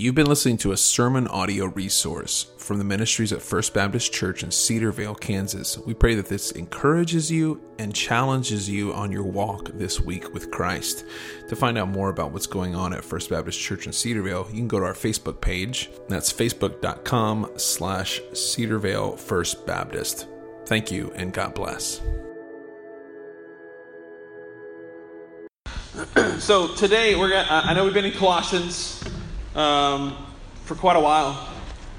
You've been listening to a sermon audio resource from the ministries at First Baptist Church in Cedar Vale, Kansas. We pray that this encourages you and challenges you on your walk this week with Christ. To find out more about what's going on at First Baptist Church in Cedar Vale, you can go to our Facebook page. That's facebook.com slash Cedarvale First Baptist. Thank you and God bless. so today we're gonna, I know we've been in Colossians um, for quite a while.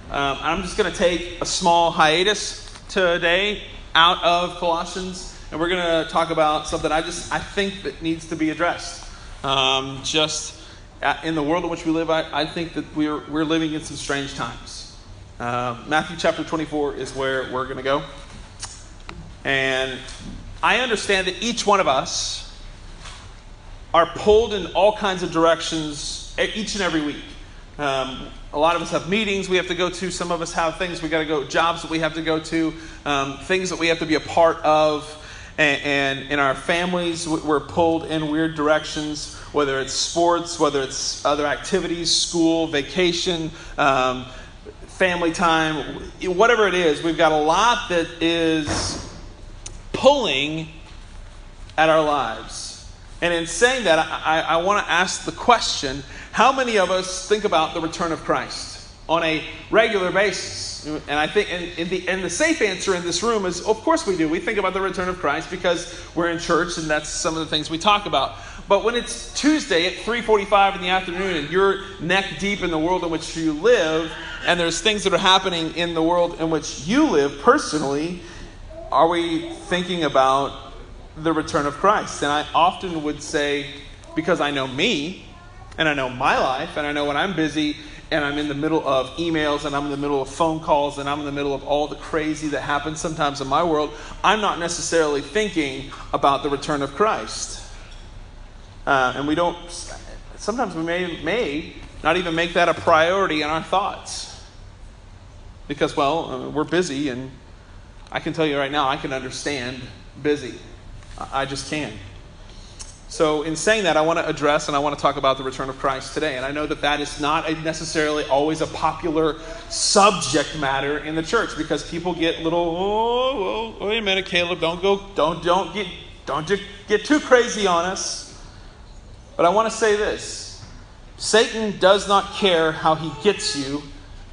Um, I'm just going to take a small hiatus today out of Colossians, and we're going to talk about something I just I think that needs to be addressed. Um, just uh, in the world in which we live, I, I think that we're we're living in some strange times. Uh, Matthew chapter 24 is where we're going to go, and I understand that each one of us are pulled in all kinds of directions each and every week. Um, a lot of us have meetings we have to go to. Some of us have things we got to go, jobs that we have to go to, um, things that we have to be a part of. And, and in our families, we're pulled in weird directions, whether it's sports, whether it's other activities, school, vacation, um, family time, whatever it is. We've got a lot that is pulling at our lives. And in saying that, I, I want to ask the question how many of us think about the return of Christ on a regular basis? And I think, the, and the safe answer in this room is, of course we do. We think about the return of Christ because we're in church, and that's some of the things we talk about. But when it's Tuesday at 3:45 in the afternoon, and you're neck deep in the world in which you live, and there's things that are happening in the world in which you live personally, are we thinking about the return of Christ? And I often would say, because I know me, and I know my life, and I know when I'm busy and I'm in the middle of emails and I'm in the middle of phone calls and I'm in the middle of all the crazy that happens sometimes in my world, I'm not necessarily thinking about the return of Christ. Uh, and we don't, sometimes we may, may not even make that a priority in our thoughts. Because, well, uh, we're busy, and I can tell you right now, I can understand busy. I just can. So, in saying that, I want to address and I want to talk about the return of Christ today. And I know that that is not necessarily always a popular subject matter in the church because people get little, oh, oh wait a minute, Caleb, don't go, don't, don't get, don't get too crazy on us. But I want to say this Satan does not care how he gets you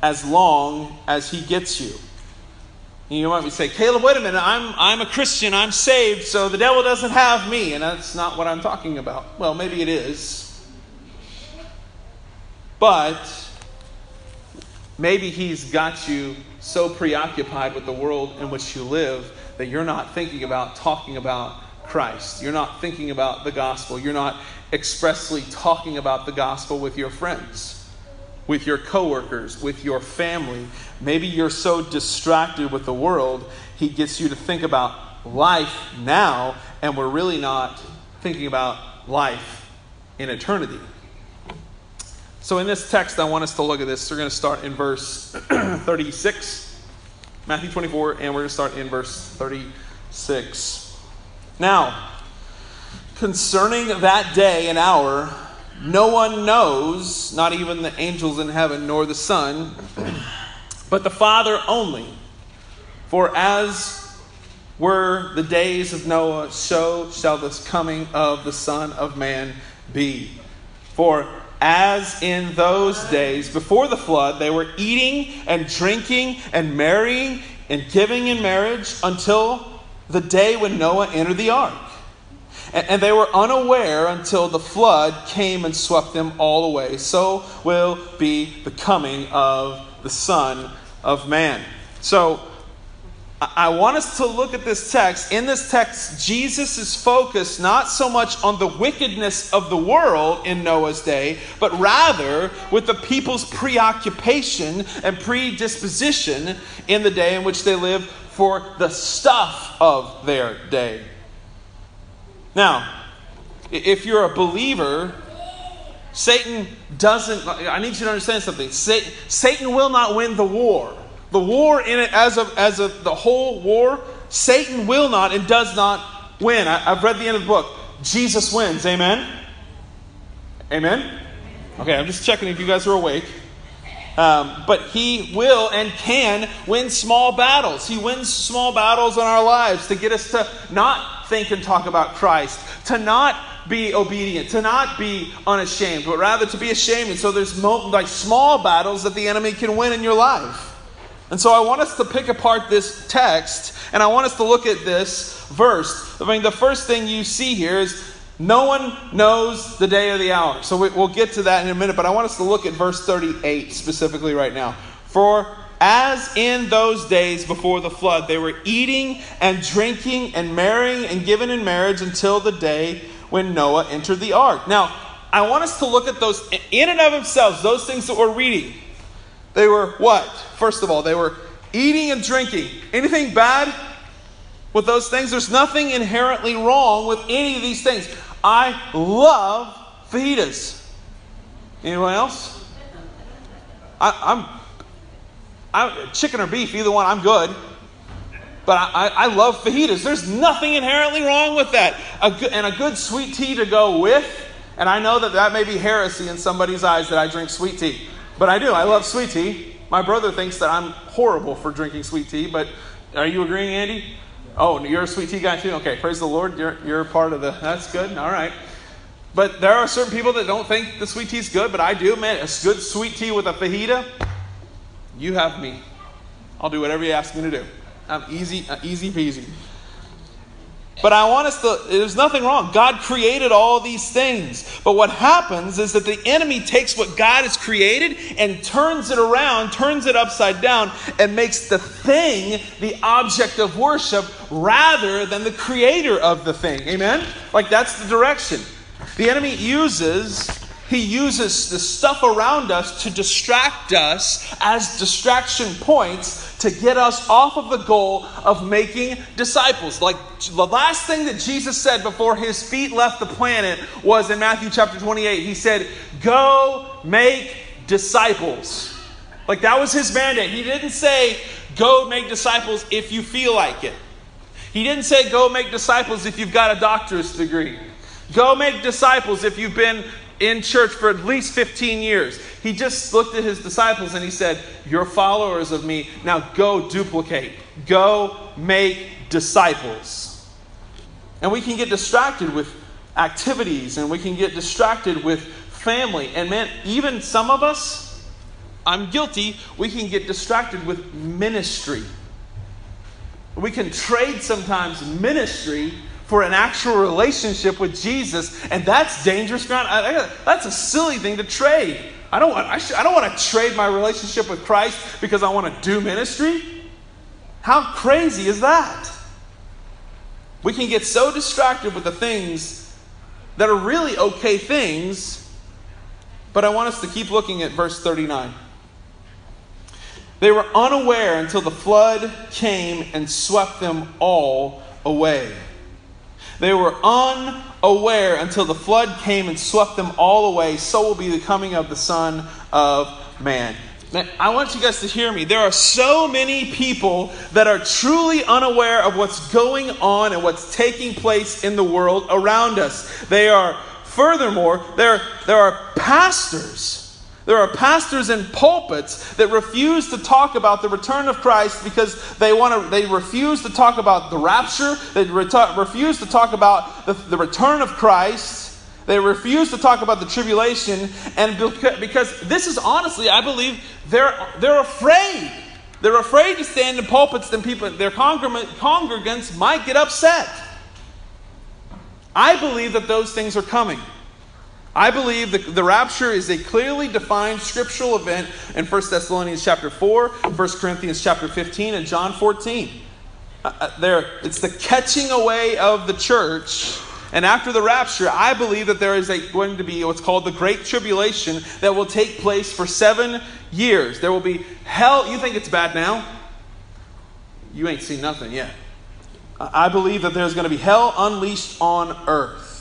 as long as he gets you. You might say, Caleb, wait a minute, I'm, I'm a Christian, I'm saved, so the devil doesn't have me. And that's not what I'm talking about. Well, maybe it is. But maybe he's got you so preoccupied with the world in which you live that you're not thinking about talking about Christ. You're not thinking about the gospel. You're not expressly talking about the gospel with your friends with your coworkers, with your family. Maybe you're so distracted with the world, he gets you to think about life now, and we're really not thinking about life in eternity. So, in this text, I want us to look at this. We're going to start in verse 36, Matthew 24, and we're going to start in verse 36. Now, concerning that day and hour, no one knows, not even the angels in heaven, nor the Son, but the Father only. For as were the days of Noah, so shall this coming of the Son of Man be. For as in those days before the flood, they were eating and drinking and marrying and giving in marriage until the day when Noah entered the ark and they were unaware until the flood came and swept them all away. So will be the coming of the Son of Man. So I want us to look at this text. In this text, Jesus is focused not so much on the wickedness of the world in Noah's day, but rather with the people's preoccupation and predisposition in the day in which they live for the stuff of their day. Now, if you're a believer, Satan doesn't, I need you to understand something. Satan, will not win the war. The war in it, as of, as of the whole war, Satan will not and does not win. I, have read the end of the book. Jesus wins. Amen? Amen? Okay, I'm just checking if you guys are awake. Um, but he will and can win small battles. He wins small battles in our lives to get us to not think and talk about Christ, to not be obedient, to not be unashamed, but rather to be ashamed. And so there's mo- like small battles that the enemy can win in your life. And so I want us to pick apart this text and I want us to look at this verse. I mean, the first thing you see here is no one knows the day or the hour. So we, will get to that in a minute, but I want us to look at verse 38 specifically right now. For as in those days before the flood, they were eating and drinking and marrying and giving in marriage until the day when Noah entered the ark. Now, I want us to look at those in and of themselves, those things that we're reading. They were what? First of all, they were eating and drinking. Anything bad with those things? There's nothing inherently wrong with any of these things. I love fajitas. Anyone else? I, am I'm chicken or beef, either one, I'm good. But I, I, I, love fajitas. There's nothing inherently wrong with that. A good, and a good sweet tea to go with. And I know that that may be heresy in somebody's eyes that I drink sweet tea. But I do. I love sweet tea. My brother thinks that I'm horrible for drinking sweet tea. But are you agreeing, Andy? Oh, you're a sweet tea guy too? Okay, praise the Lord. You're, you're part of the. That's good. All right. But there are certain people that don't think the sweet tea's good, but I do. Man, a good sweet tea with a fajita, you have me. I'll do whatever you ask me to do. I'm easy, uh, easy peasy. But I want us to, there's nothing wrong. God created all these things. But what happens is that the enemy takes what God has created and turns it around, turns it upside down, and makes the thing the object of worship rather than the creator of the thing. Amen? Like that's the direction. The enemy uses he uses the stuff around us to distract us as distraction points to get us off of the goal of making disciples. Like the last thing that Jesus said before his feet left the planet was in Matthew chapter 28. He said, Go make disciples. Like that was his mandate. He didn't say, Go make disciples if you feel like it. He didn't say, Go make disciples if you've got a doctor's degree. Go make disciples if you've been in church for at least 15 years. He just looked at his disciples and he said, You're followers of me. Now go duplicate, go make disciples. And we can get distracted with activities and we can get distracted with family. And man, even some of us, I'm guilty, we can get distracted with ministry. We can trade sometimes ministry for an actual relationship with Jesus, and that's dangerous ground. I, I, that's a silly thing to trade. I don't want. I, sh- I don't want to trade my relationship with Christ because I want to do ministry. How crazy is that? We can get so distracted with the things that are really okay things, but I want us to keep looking at verse 39. They were unaware until the flood came and swept them all away. They were unaware until the flood came and swept them all away. So will be the coming of the Son of Man. I want you guys to hear me. There are so many people that are truly unaware of what's going on and what's taking place in the world around us. They are, furthermore, there, there are pastors there are pastors in pulpits that refuse to talk about the return of Christ because they want to. They refuse to talk about the rapture. They refuse to talk about the, the return of Christ. They refuse to talk about the tribulation, and because this is honestly, I believe they're they're afraid. They're afraid to stand in pulpits, then people, their congregants might get upset. I believe that those things are coming. I believe the, the rapture is a clearly defined scriptural event in 1 Thessalonians chapter 4, 1 Corinthians chapter 15, and John 14. Uh, uh, there, it's the catching away of the church. And after the rapture, I believe that there is a, going to be what's called the Great Tribulation that will take place for seven years. There will be hell. You think it's bad now? You ain't seen nothing yet. I believe that there's going to be hell unleashed on earth.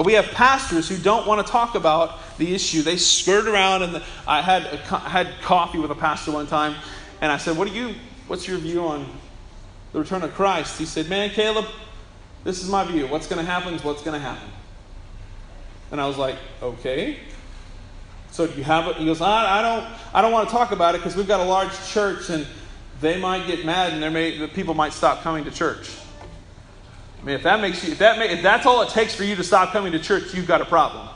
But we have pastors who don't want to talk about the issue. They skirt around, and I had a, had coffee with a pastor one time, and I said, "What do you? What's your view on the return of Christ?" He said, "Man, Caleb, this is my view. What's going to happen is what's going to happen." And I was like, "Okay." So do you have it? He goes, I, I don't, I don't want to talk about it because we've got a large church and they might get mad and there may, the people might stop coming to church. I mean, if that makes you, if that if that's all it takes for you to stop coming to church, you've got a problem.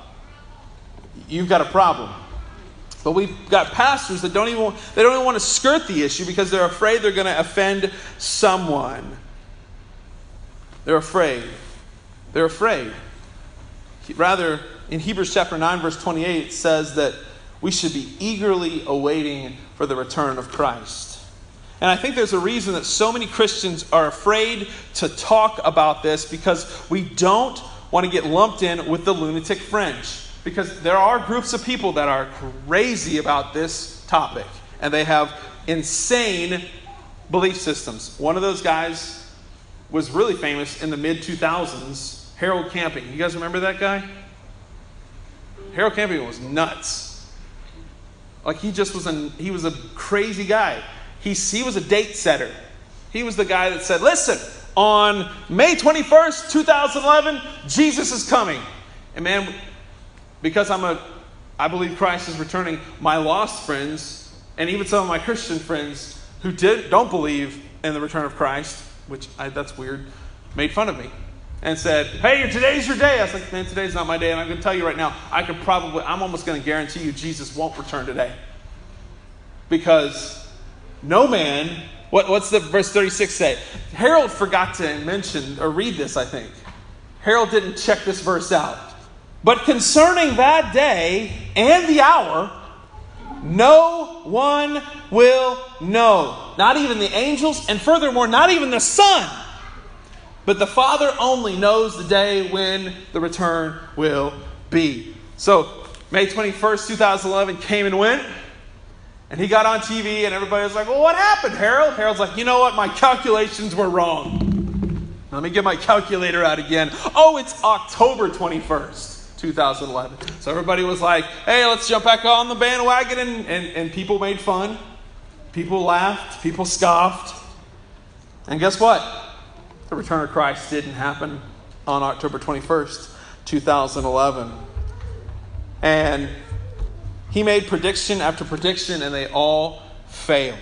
You've got a problem. But we've got pastors that don't even they don't even want to skirt the issue because they're afraid they're going to offend someone. They're afraid. They're afraid. Rather, in Hebrews chapter 9 verse 28 it says that we should be eagerly awaiting for the return of Christ. And I think there's a reason that so many Christians are afraid to talk about this because we don't want to get lumped in with the lunatic fringe. Because there are groups of people that are crazy about this topic and they have insane belief systems. One of those guys was really famous in the mid 2000s, Harold Camping. You guys remember that guy? Harold Camping was nuts. Like he just was a he was a crazy guy. He, he was a date setter. He was the guy that said, listen, on May 21st, 2011, Jesus is coming. And man, because I'm a, I believe Christ is returning, my lost friends, and even some of my Christian friends who did, don't believe in the return of Christ, which I, that's weird, made fun of me and said, Hey, today's your day. I was like, Man, today's not my day. And I'm going to tell you right now, I could probably, I'm almost going to guarantee you Jesus won't return today. Because no man, what, what's the verse 36 say? Harold forgot to mention or read this, I think. Harold didn't check this verse out. But concerning that day and the hour, no one will know. Not even the angels, and furthermore, not even the Son. But the Father only knows the day when the return will be. So, May 21st, 2011 came and went. And he got on TV, and everybody was like, Well, what happened, Harold? Harold's like, You know what? My calculations were wrong. Let me get my calculator out again. Oh, it's October 21st, 2011. So everybody was like, Hey, let's jump back on the bandwagon. And, and, and people made fun. People laughed. People scoffed. And guess what? The return of Christ didn't happen on October 21st, 2011. And he made prediction after prediction, and they all failed.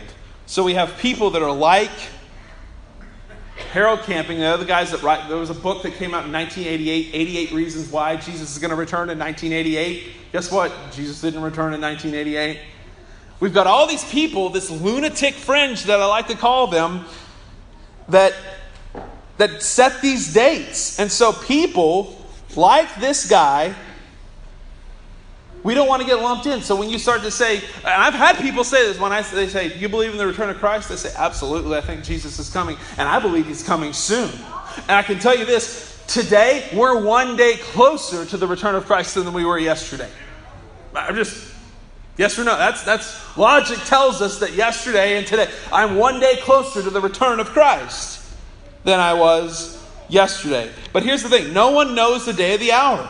So we have people that are like Harold Camping, the other guys that write. There was a book that came out in 1988, 88 Reasons Why Jesus is going to return in 1988. Guess what? Jesus didn't return in 1988. We've got all these people, this lunatic fringe that I like to call them, that that set these dates. And so people like this guy we don't want to get lumped in. So when you start to say, and I've had people say this when I they say, "Do you believe in the return of Christ?" I say, "Absolutely. I think Jesus is coming, and I believe He's coming soon." And I can tell you this: today we're one day closer to the return of Christ than we were yesterday. I'm just yes or no. That's that's logic tells us that yesterday and today I'm one day closer to the return of Christ than I was yesterday. But here's the thing: no one knows the day of the hour.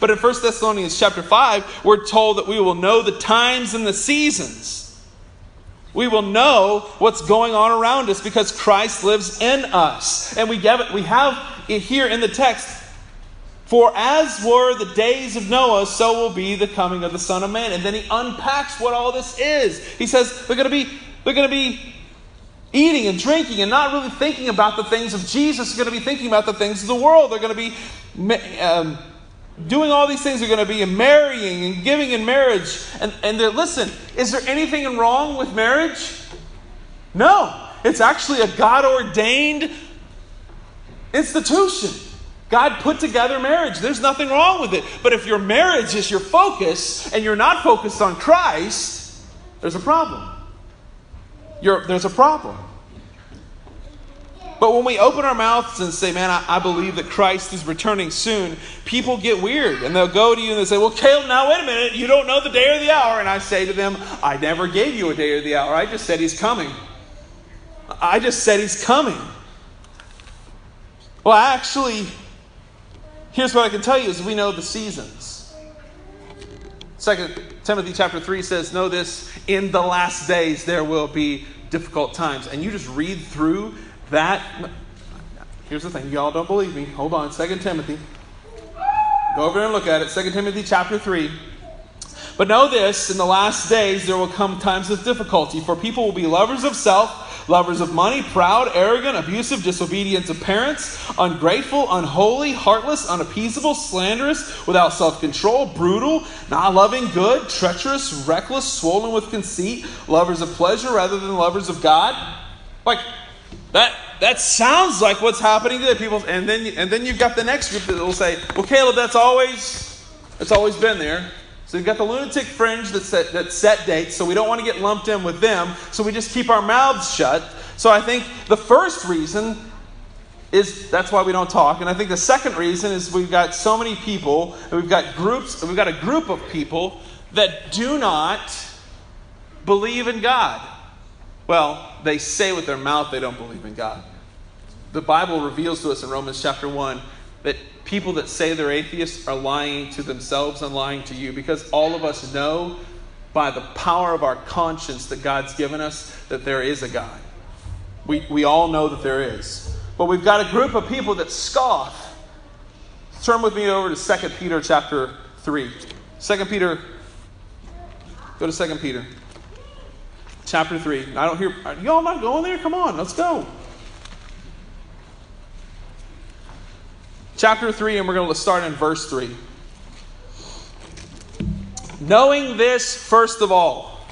But in 1 Thessalonians chapter 5, we're told that we will know the times and the seasons. We will know what's going on around us because Christ lives in us. And we have, it, we have it here in the text for as were the days of Noah, so will be the coming of the Son of Man. And then he unpacks what all this is. He says they're going to be they're going to be eating and drinking and not really thinking about the things of Jesus. They're going to be thinking about the things of the world. They're going to be um, doing all these things are going to be marrying and giving in marriage. And, and listen, is there anything wrong with marriage? No. It's actually a God ordained institution. God put together marriage. There's nothing wrong with it. But if your marriage is your focus and you're not focused on Christ, there's a problem. You're, there's a problem. But when we open our mouths and say, man, I, I, believe that Christ is returning soon, people get weird and they'll go to you and they say, well, Caleb, now wait a minute. You don't know the day or the hour. And I say to them, I never gave you a day or the hour. I just said he's coming. I just said he's coming. Well, actually, here's what I can tell you is we know the seasons. Second Timothy chapter 3 says, Know this, in the last days there will be difficult times. And you just read through that, here's the thing, y'all don't believe me. Hold on, 2 Timothy. Go over and look at it. 2 Timothy chapter 3. But know this in the last days there will come times of difficulty, for people will be lovers of self lovers of money, proud, arrogant, abusive, disobedient to parents, ungrateful, unholy, heartless, unappeasable, slanderous, without self control, brutal, not loving good, treacherous, reckless, swollen with conceit, lovers of pleasure rather than lovers of God. Like, that, that sounds like what's happening to people. And then, and then you've got the next group that will say, well, Caleb, that's always, that's always been there. So you've got the lunatic fringe that set, that set dates, so we don't want to get lumped in with them, so we just keep our mouths shut. So I think the first reason is that's why we don't talk. And I think the second reason is we've got so many people, and we've got groups, we've got a group of people that do not believe in God. Well, they say with their mouth they don't believe in God. The Bible reveals to us in Romans chapter 1 that people that say they're atheists are lying to themselves and lying to you because all of us know by the power of our conscience that God's given us that there is a God. We, we all know that there is. But we've got a group of people that scoff. Turn with me over to 2 Peter chapter 3. 2 Peter, go to 2 Peter chapter 3. I don't hear, y'all not going there? Come on, let's go. chapter 3, and we're going to start in verse 3. Knowing this, first of all,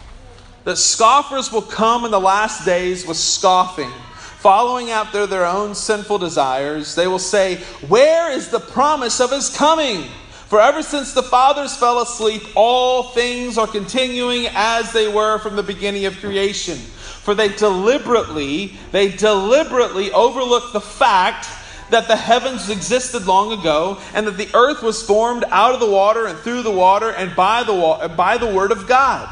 that scoffers will come in the last days with scoffing, following after their own sinful desires. They will say, Where is the promise of his coming? For ever since the fathers fell asleep, all things are continuing as they were from the beginning of creation. For they deliberately, they deliberately overlook the fact that the heavens existed long ago, and that the earth was formed out of the water and through the water and by the, wa- by the word of God.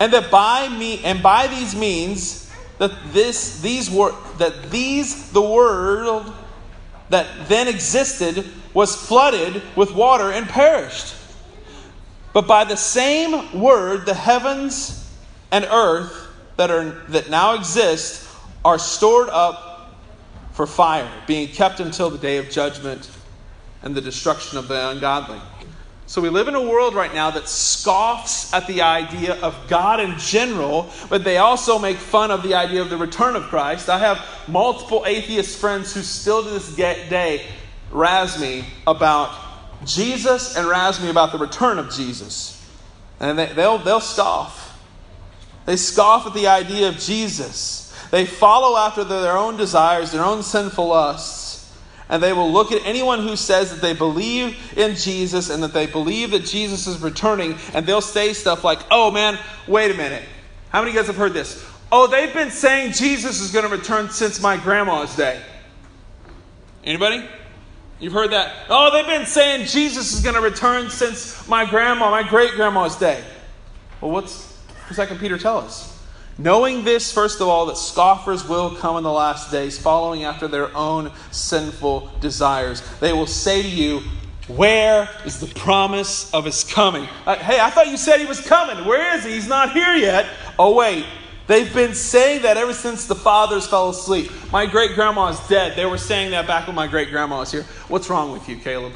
And that by me and by these means that this these were that these the world that then existed was flooded with water and perished. But by the same word the heavens and earth that are that now exist are stored up for fire, being kept until the day of judgment and the destruction of the ungodly. So we live in a world right now that scoffs at the idea of God in general, but they also make fun of the idea of the return of Christ. I have multiple atheist friends who still to this day razz me about Jesus and razz me about the return of Jesus. And they, they'll, they'll scoff. They scoff at the idea of Jesus. They follow after their own desires, their own sinful lusts, and they will look at anyone who says that they believe in Jesus and that they believe that Jesus is returning, and they'll say stuff like, oh man, wait a minute. How many of you guys have heard this? Oh, they've been saying Jesus is going to return since my grandma's day. Anybody? You've heard that? Oh, they've been saying Jesus is going to return since my grandma, my great grandma's day. Well, what's Second Peter tell us? Knowing this, first of all, that scoffers will come in the last days, following after their own sinful desires. They will say to you, Where is the promise of his coming? Uh, hey, I thought you said he was coming. Where is he? He's not here yet. Oh, wait. They've been saying that ever since the fathers fell asleep. My great grandma is dead. They were saying that back when my great grandma was here. What's wrong with you, Caleb?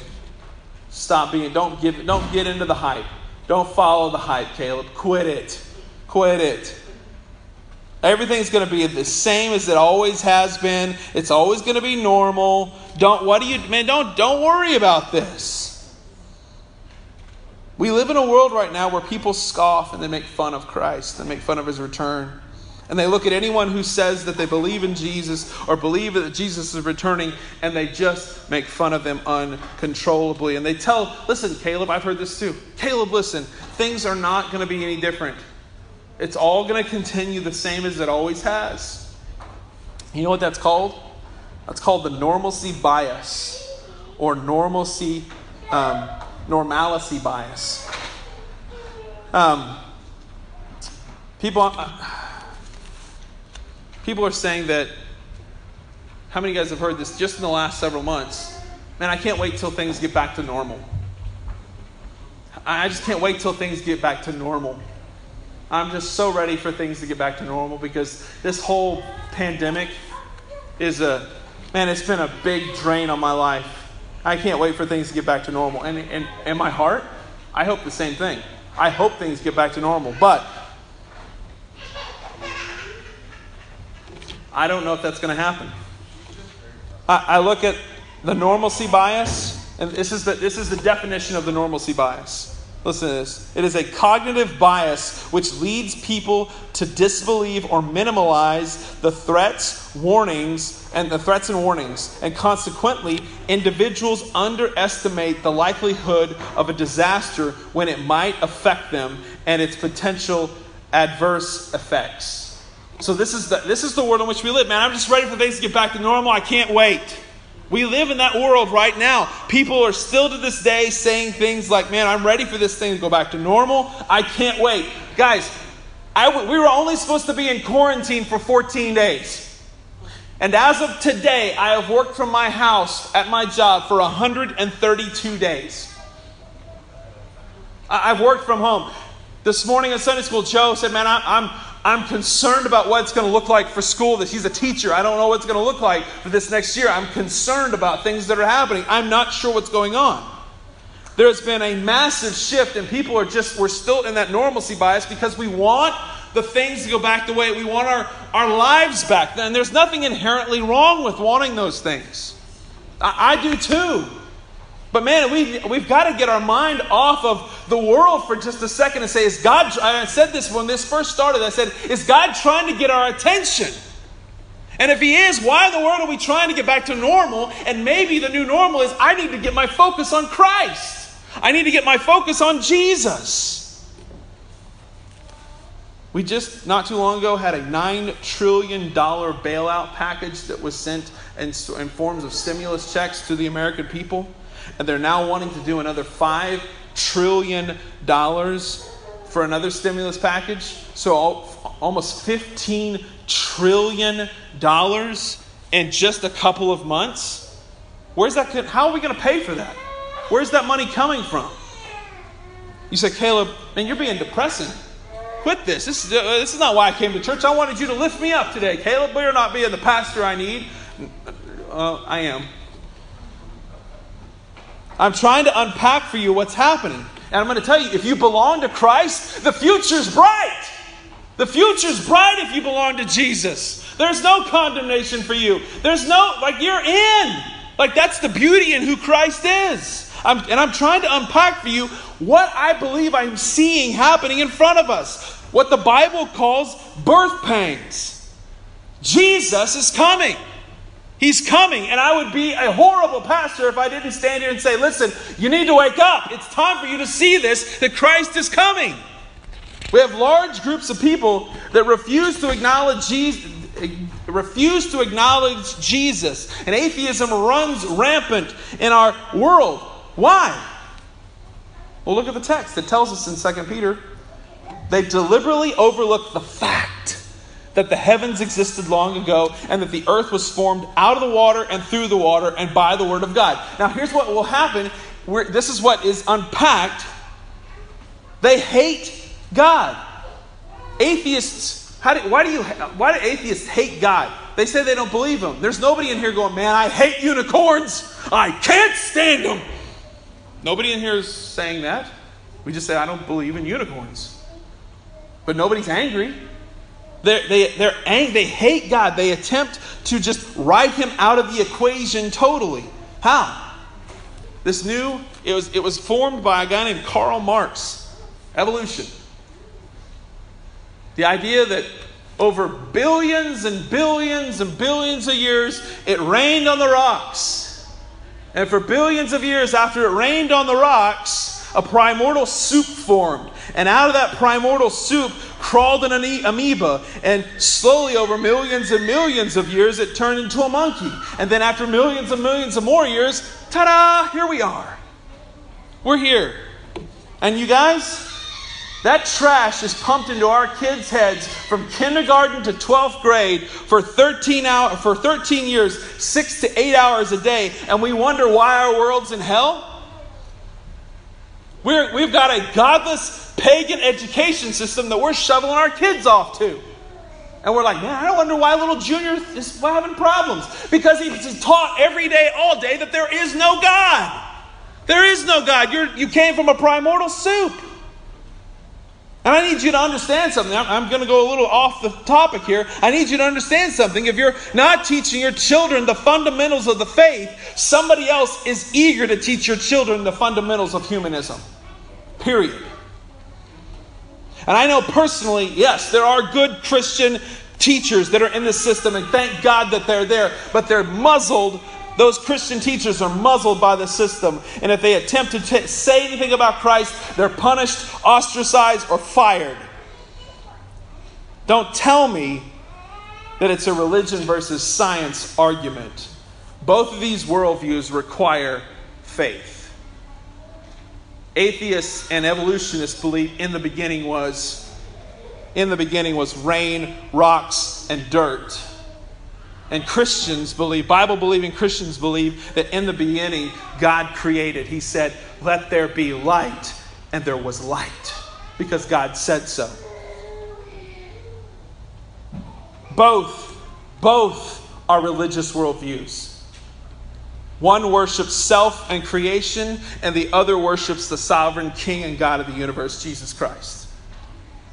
Stop being, don't give, don't get into the hype. Don't follow the hype, Caleb. Quit it. Quit it. Everything's going to be the same as it always has been. It's always going to be normal. Don't what do you man don't don't worry about this. We live in a world right now where people scoff and they make fun of Christ and make fun of his return. And they look at anyone who says that they believe in Jesus or believe that Jesus is returning and they just make fun of them uncontrollably. And they tell, listen, Caleb, I've heard this too. Caleb, listen, things are not going to be any different. It's all going to continue the same as it always has. You know what that's called? That's called the normalcy bias or normalcy, um, normalcy bias. Um, people, uh, people are saying that. How many of you guys have heard this just in the last several months? Man, I can't wait till things get back to normal. I just can't wait till things get back to normal. I'm just so ready for things to get back to normal because this whole pandemic is a, man, it's been a big drain on my life. I can't wait for things to get back to normal. And in my heart, I hope the same thing. I hope things get back to normal. But I don't know if that's going to happen. I, I look at the normalcy bias, and this is the, this is the definition of the normalcy bias. Listen to this. It is a cognitive bias which leads people to disbelieve or minimize the threats, warnings, and the threats and warnings. And consequently, individuals underestimate the likelihood of a disaster when it might affect them and its potential adverse effects. So this is the this is the world in which we live, man. I'm just ready for things to get back to normal. I can't wait. We live in that world right now. People are still to this day saying things like, man, I'm ready for this thing to go back to normal. I can't wait. Guys, I, we were only supposed to be in quarantine for 14 days. And as of today, I have worked from my house at my job for 132 days. I've worked from home. This morning in Sunday school, Joe said, Man, I'm, I'm concerned about what it's going to look like for school. That he's a teacher. I don't know what it's going to look like for this next year. I'm concerned about things that are happening. I'm not sure what's going on. There's been a massive shift, and people are just, we're still in that normalcy bias because we want the things to go back the way we want our, our lives back. And there's nothing inherently wrong with wanting those things. I, I do too. But man, we, we've got to get our mind off of the world for just a second and say, is God, I said this when this first started, I said, is God trying to get our attention? And if He is, why in the world are we trying to get back to normal? And maybe the new normal is I need to get my focus on Christ. I need to get my focus on Jesus. We just, not too long ago, had a $9 trillion bailout package that was sent in, in forms of stimulus checks to the American people and they're now wanting to do another $5 trillion for another stimulus package. So almost $15 trillion in just a couple of months. Where's that? How are we going to pay for that? Where's that money coming from? You say, Caleb, man, you're being depressing. Quit this. This is, uh, this is not why I came to church. I wanted you to lift me up today. Caleb, you're not being the pastor I need. Uh, I am. I'm trying to unpack for you what's happening. And I'm going to tell you if you belong to Christ, the future's bright. The future's bright if you belong to Jesus. There's no condemnation for you. There's no, like, you're in. Like, that's the beauty in who Christ is. I'm, and I'm trying to unpack for you what I believe I'm seeing happening in front of us. What the Bible calls birth pangs. Jesus is coming. He's coming, and I would be a horrible pastor if I didn't stand here and say, Listen, you need to wake up. It's time for you to see this that Christ is coming. We have large groups of people that refuse to acknowledge Jesus, refuse to acknowledge Jesus, and atheism runs rampant in our world. Why? Well, look at the text. It tells us in 2 Peter they deliberately overlook the fact that the heavens existed long ago and that the earth was formed out of the water and through the water and by the word of God. Now, here's what will happen. We're, this is what is unpacked. They hate God. Atheists, how do, why, do you, why do atheists hate God? They say they don't believe him. There's nobody in here going, man, I hate unicorns. I can't stand them. Nobody in here is saying that. We just say, I don't believe in unicorns. But nobody's angry. They're, they, they're ang- they hate God. They attempt to just write him out of the equation totally. How? This new, it was, it was formed by a guy named Karl Marx. Evolution. The idea that over billions and billions and billions of years, it rained on the rocks. And for billions of years after it rained on the rocks, a primordial soup formed. And out of that primordial soup crawled an amoeba, and slowly over millions and millions of years, it turned into a monkey. And then after millions and millions of more years, ta da, here we are. We're here. And you guys, that trash is pumped into our kids' heads from kindergarten to 12th grade for 13 hour, for 13 years, 6 to 8 hours a day, and we wonder why our world's in hell? We're, we've got a godless pagan education system that we're shoveling our kids off to. And we're like, man, I wonder why little Junior is having problems. Because he's taught every day, all day, that there is no God. There is no God. You're, you came from a primordial soup. And I need you to understand something. I'm, going to go a little off the topic here. I need you to understand something. If you're not teaching your children the fundamentals of the faith, somebody else is eager to teach your children the fundamentals of humanism. Period. And I know personally, yes, there are good Christian teachers that are in the system, and thank God that they're there, but they're muzzled those Christian teachers are muzzled by the system, and if they attempt to t- say anything about Christ, they're punished, ostracized, or fired. Don't tell me that it's a religion versus science argument. Both of these worldviews require faith. Atheists and evolutionists believe in the beginning was in the beginning was rain, rocks, and dirt. And Christians believe, Bible believing Christians believe, that in the beginning God created. He said, Let there be light, and there was light, because God said so. Both, both are religious worldviews. One worships self and creation, and the other worships the sovereign King and God of the universe, Jesus Christ.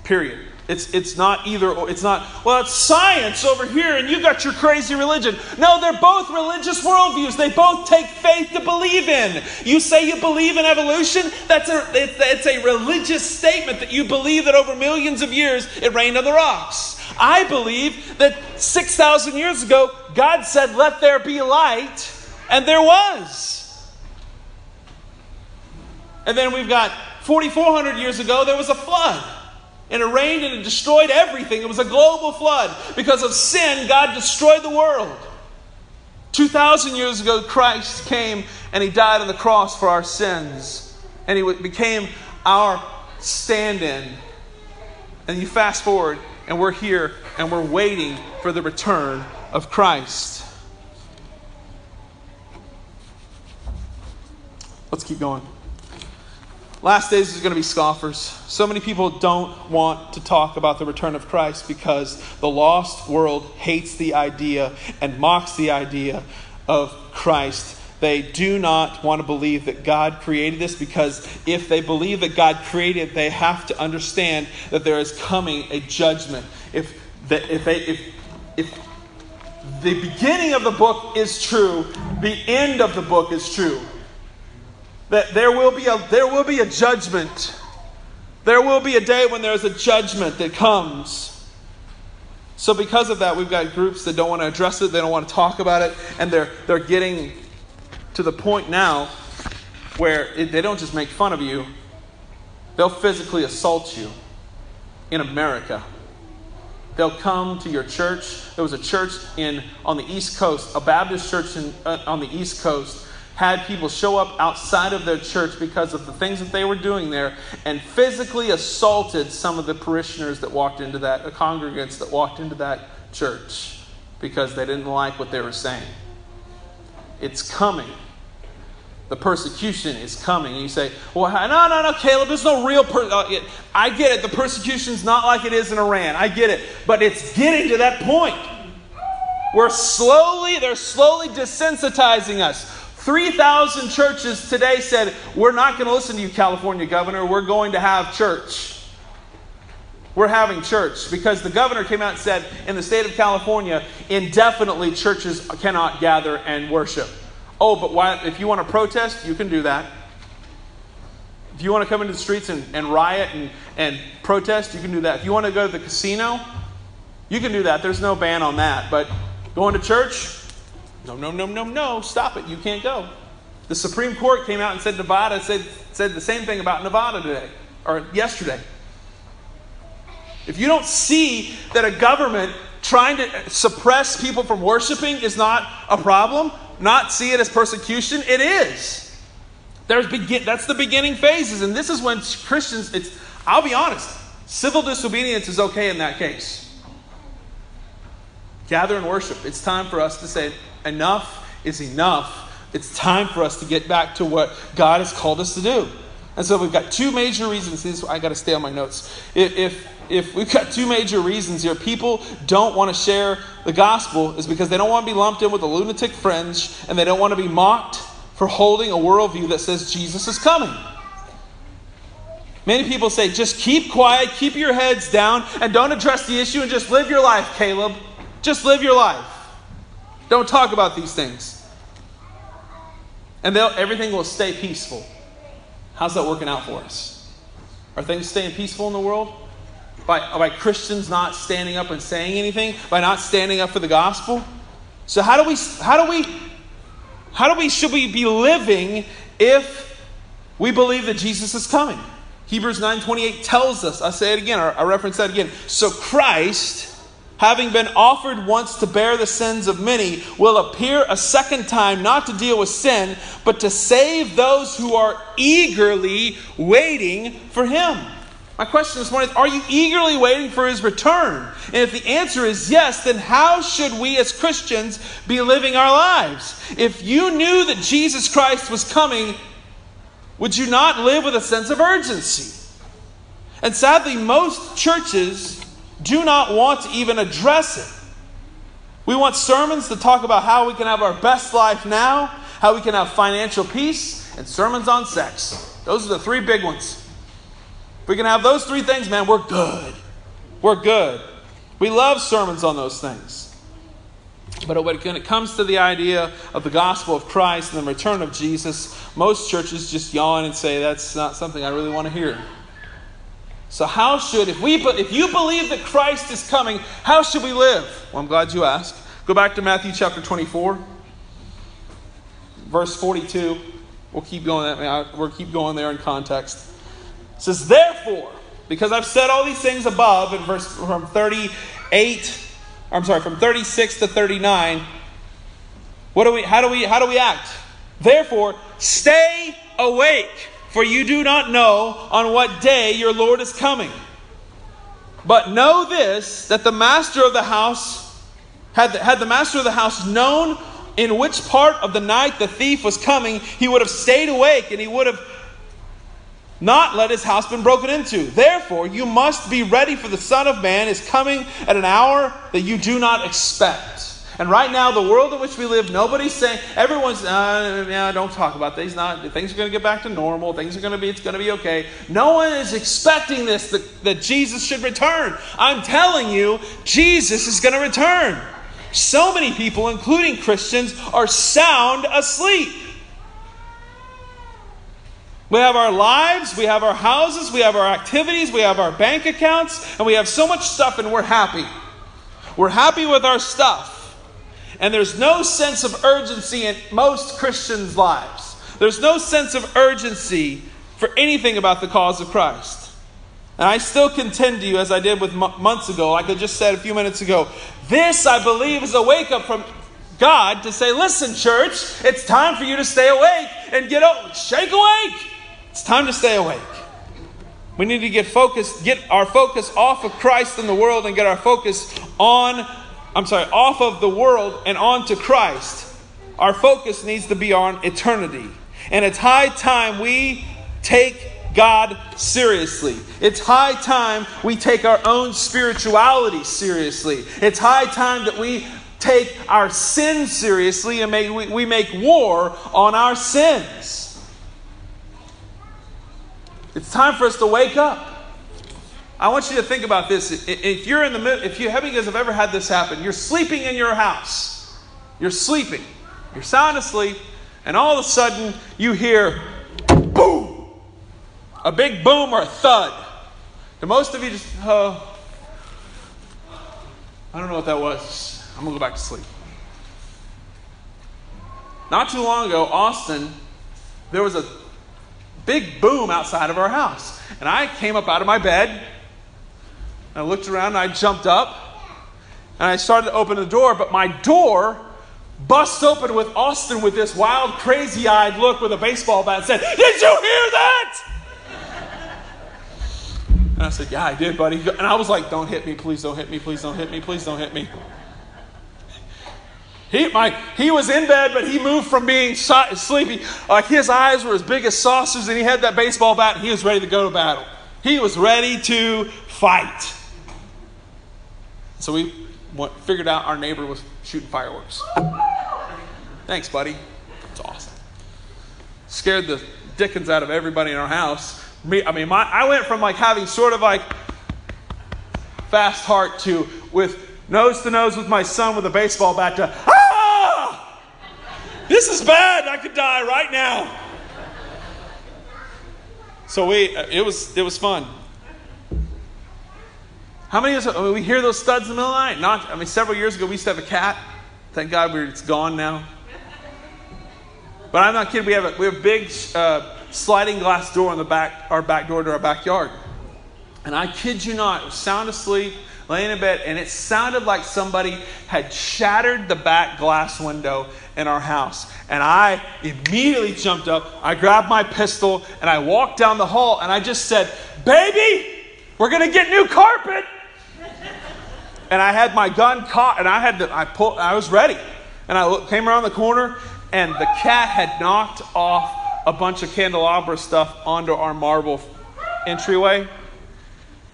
Period. It's, it's not either or. It's not, well, it's science over here and you got your crazy religion. No, they're both religious worldviews. They both take faith to believe in. You say you believe in evolution, that's a, it's, it's a religious statement that you believe that over millions of years it rained on the rocks. I believe that 6,000 years ago, God said, let there be light, and there was. And then we've got 4,400 years ago, there was a flood and it rained and it destroyed everything. It was a global flood. Because of sin, God destroyed the world. 2,000 years ago, Christ came and he died on the cross for our sins. And he became our stand in. And you fast forward, and we're here and we're waiting for the return of Christ. Let's keep going. Last days is going to be scoffers. So many people don't want to talk about the return of Christ because the lost world hates the idea and mocks the idea of Christ. They do not want to believe that God created this because if they believe that God created, they have to understand that there is coming a judgment. If, the, if, they, if, if the beginning of the book is true, the end of the book is true that there will be a, there will be a judgment. There will be a day when there's a judgment that comes. So, because of that, we've got groups that don't want to address it, they don't want to talk about it, and they're, they're getting to the point now where it, they don't just make fun of you, they'll physically assault you in America. They'll come to your church. There was a church in, on the East Coast, a Baptist church in, uh, on the East Coast had people show up outside of their church because of the things that they were doing there and physically assaulted some of the parishioners that walked into that, the congregants that walked into that church because they didn't like what they were saying. It's coming. The persecution is coming. And you say, well, no, no, no, Caleb, there's no real. Per- uh, I get it. The persecution's not like it is in Iran. I get it. But it's getting to that point. We're slowly, they're slowly desensitizing us. 3,000 churches today said, We're not going to listen to you, California governor. We're going to have church. We're having church because the governor came out and said, in the state of California, indefinitely churches cannot gather and worship. Oh, but why, if you want to protest, you can do that. If you want to come into the streets and, and riot and, and protest, you can do that. If you want to go to the casino, you can do that. There's no ban on that. But going to church, no, no, no, no, no, stop it. You can't go. The Supreme Court came out and said Nevada said, said the same thing about Nevada today or yesterday. If you don't see that a government trying to suppress people from worshiping is not a problem, not see it as persecution, it is. There's begin, that's the beginning phases, and this is when Christians, it's, I'll be honest, civil disobedience is okay in that case. Gather and worship. It's time for us to say, enough is enough. It's time for us to get back to what God has called us to do. And so we've got two major reasons. This, I got to stay on my notes. If, if, if we've got two major reasons here, people don't want to share the gospel is because they don't want to be lumped in with the lunatic fringe and they don't want to be mocked for holding a worldview that says Jesus is coming. Many people say, just keep quiet, keep your heads down, and don't address the issue and just live your life, Caleb. Just live your life. Don't talk about these things. And everything will stay peaceful. How's that working out for us? Are things staying peaceful in the world? By, by Christians not standing up and saying anything? By not standing up for the gospel? So how do we how do we how do we should we be living if we believe that Jesus is coming? Hebrews 9:28 tells us, I say it again, I reference that again. So Christ having been offered once to bear the sins of many, will appear a second time not to deal with sin, but to save those who are eagerly waiting for him. My question this morning is Are you eagerly waiting for his return? And if the answer is yes, then how should we as Christians be living our lives? If you knew that Jesus Christ was coming, would you not live with a sense of urgency? And sadly, most churches do not want to even address it. We want sermons to talk about how we can have our best life now, how we can have financial peace, and sermons on sex. Those are the three big ones. If we can have those three things, man, we're good. We're good. We love sermons on those things. But when it comes to the idea of the gospel of Christ and the return of Jesus, most churches just yawn and say, that's not something I really want to hear. So, how should, if, we, if you believe that Christ is coming, how should we live? Well, I'm glad you asked. Go back to Matthew chapter 24, verse 42. We'll keep going that uh, we'll keep going there in context. It says, Therefore, because I've said all these things above in verse from 38, I'm sorry, from 36 to 39, what do we how do we how do we act? Therefore, stay awake for you do not know on what day your Lord is coming. But know this that the master of the house, had the, had the master of the house known in which part of the night the thief was coming, he would have stayed awake and he would have not let his house been broken into. Therefore, you must be ready for the Son of Man is coming at an hour that you do not expect. And right now, the world in which we live, nobody's saying, everyone's, uh, yeah, don't talk about things. Not, things are going to get back to normal. Things are going to be, it's going to be okay. No one is expecting this, that, that Jesus should return. I'm telling you, Jesus is going to return. So many people, including Christians, are sound asleep. We have our lives, we have our houses, we have our activities, we have our bank accounts, and we have so much stuff, and we're happy. We're happy with our stuff. And there's no sense of urgency in most Christians' lives. There's no sense of urgency for anything about the cause of Christ. And I still contend to you, as I did with months ago, like I just said a few minutes ago, this, I believe, is a wake up from God to say, listen, church, it's time for you to stay awake and get up, shake awake. It's time to stay awake. We need to get focused, get our focus off of Christ and the world and get our focus on I'm sorry, off of the world and onto Christ. Our focus needs to be on eternity. And it's high time we take God seriously. It's high time we take our own spirituality seriously. It's high time that we take our sin seriously and we, we make war on our sins. It's time for us to wake up. I want you to think about this. If you're in the middle, if you, how many guys have ever had this happen? You're sleeping in your house. You're sleeping. You're sound asleep, and all of a sudden you hear boom, a big boom or a thud. Do most of you just, oh, I don't know what that was. I'm gonna go back to sleep. Not too long ago, Austin, there was a big boom outside of our house, and I came up out of my bed I looked around and I jumped up and I started to open the door, but my door bust open with Austin with this wild, crazy eyed look with a baseball bat and said, Did you hear that? And I said, Yeah, I did, buddy. And I was like, Don't hit me, please don't hit me, please don't hit me, please don't hit me. He, my, he was in bed, but he moved from being sleepy. Like his eyes were as big as saucers, and he had that baseball bat, and he was ready to go to battle. He was ready to fight. So we figured out our neighbor was shooting fireworks. Thanks, buddy. It's awesome. scared the dickens out of everybody in our house. Me, I mean, my, I went from like having sort of like fast heart to with nose to nose with my son with a baseball bat to ah, this is bad. I could die right now. So we, it was, it was fun. How many of us, I mean, we hear those studs in the middle of the night? Not, I mean, several years ago we used to have a cat. Thank God we're, it's gone now. But I'm not kidding. We have a, we have a big uh, sliding glass door on the back, our back door to our backyard. And I kid you not, I was sound asleep, laying in bed, and it sounded like somebody had shattered the back glass window in our house. And I immediately jumped up, I grabbed my pistol, and I walked down the hall, and I just said, Baby, we're going to get new carpet. And I had my gun caught, and I had to, I pulled, I was ready. And I looked, came around the corner, and the cat had knocked off a bunch of candelabra stuff onto our marble entryway.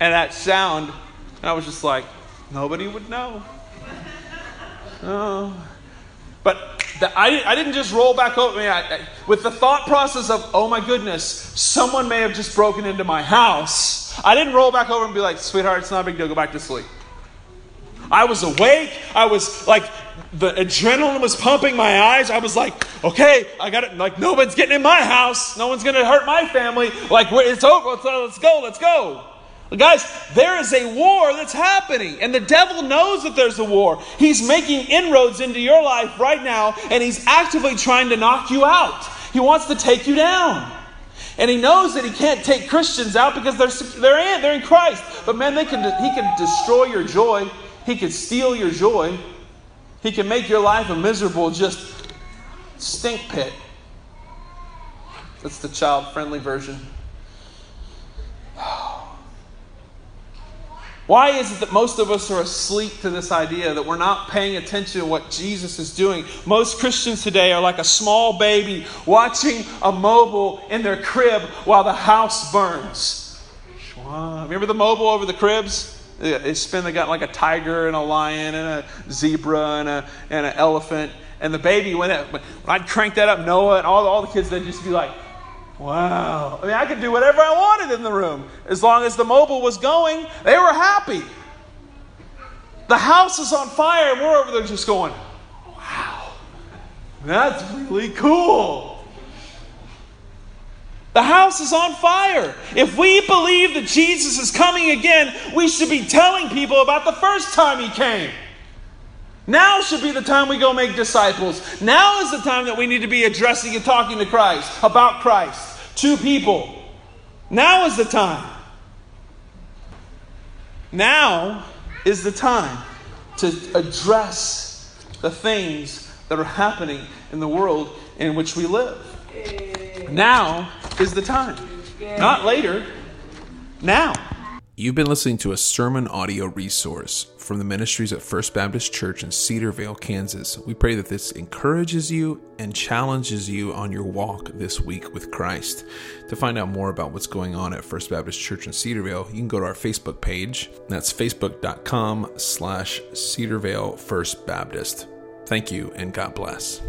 And that sound, and I was just like, nobody would know. Oh. But the, I, I didn't just roll back over. I mean, I, I, with the thought process of, oh my goodness, someone may have just broken into my house. I didn't roll back over and be like, sweetheart, it's not a big deal, go back to sleep. I was awake. I was like, the adrenaline was pumping my eyes. I was like, okay, I got it. Like, no one's getting in my house. No one's going to hurt my family. Like, it's over. Let's, let's go. Let's go. Guys, there is a war that's happening, and the devil knows that there's a war. He's making inroads into your life right now, and he's actively trying to knock you out. He wants to take you down. And he knows that he can't take Christians out because they're, they're, in, they're in Christ. But man, they can, he can destroy your joy. He can steal your joy. He can make your life a miserable, just stink pit. That's the child friendly version. Why is it that most of us are asleep to this idea that we're not paying attention to what Jesus is doing? Most Christians today are like a small baby watching a mobile in their crib while the house burns. Remember the mobile over the cribs? They spin, they got like a tiger and a lion and a zebra and, a, and an elephant. And the baby, when, it, when I'd crank that up, Noah and all, all the kids, they'd just be like, Wow. I mean, I could do whatever I wanted in the room. As long as the mobile was going, they were happy. The house is on fire, and we're over there just going, wow, that's really cool. The house is on fire. If we believe that Jesus is coming again, we should be telling people about the first time he came. Now should be the time we go make disciples. Now is the time that we need to be addressing and talking to Christ, about Christ, to people. Now is the time. Now is the time to address the things that are happening in the world in which we live. Now is the time. Not later. Now. You've been listening to a sermon audio resource from the ministries at First Baptist Church in Cedar Vale, Kansas. We pray that this encourages you and challenges you on your walk this week with Christ. To find out more about what's going on at First Baptist Church in Cedar Vale, you can go to our Facebook page. That's facebook.com slash Cedarvale First Baptist. Thank you and God bless.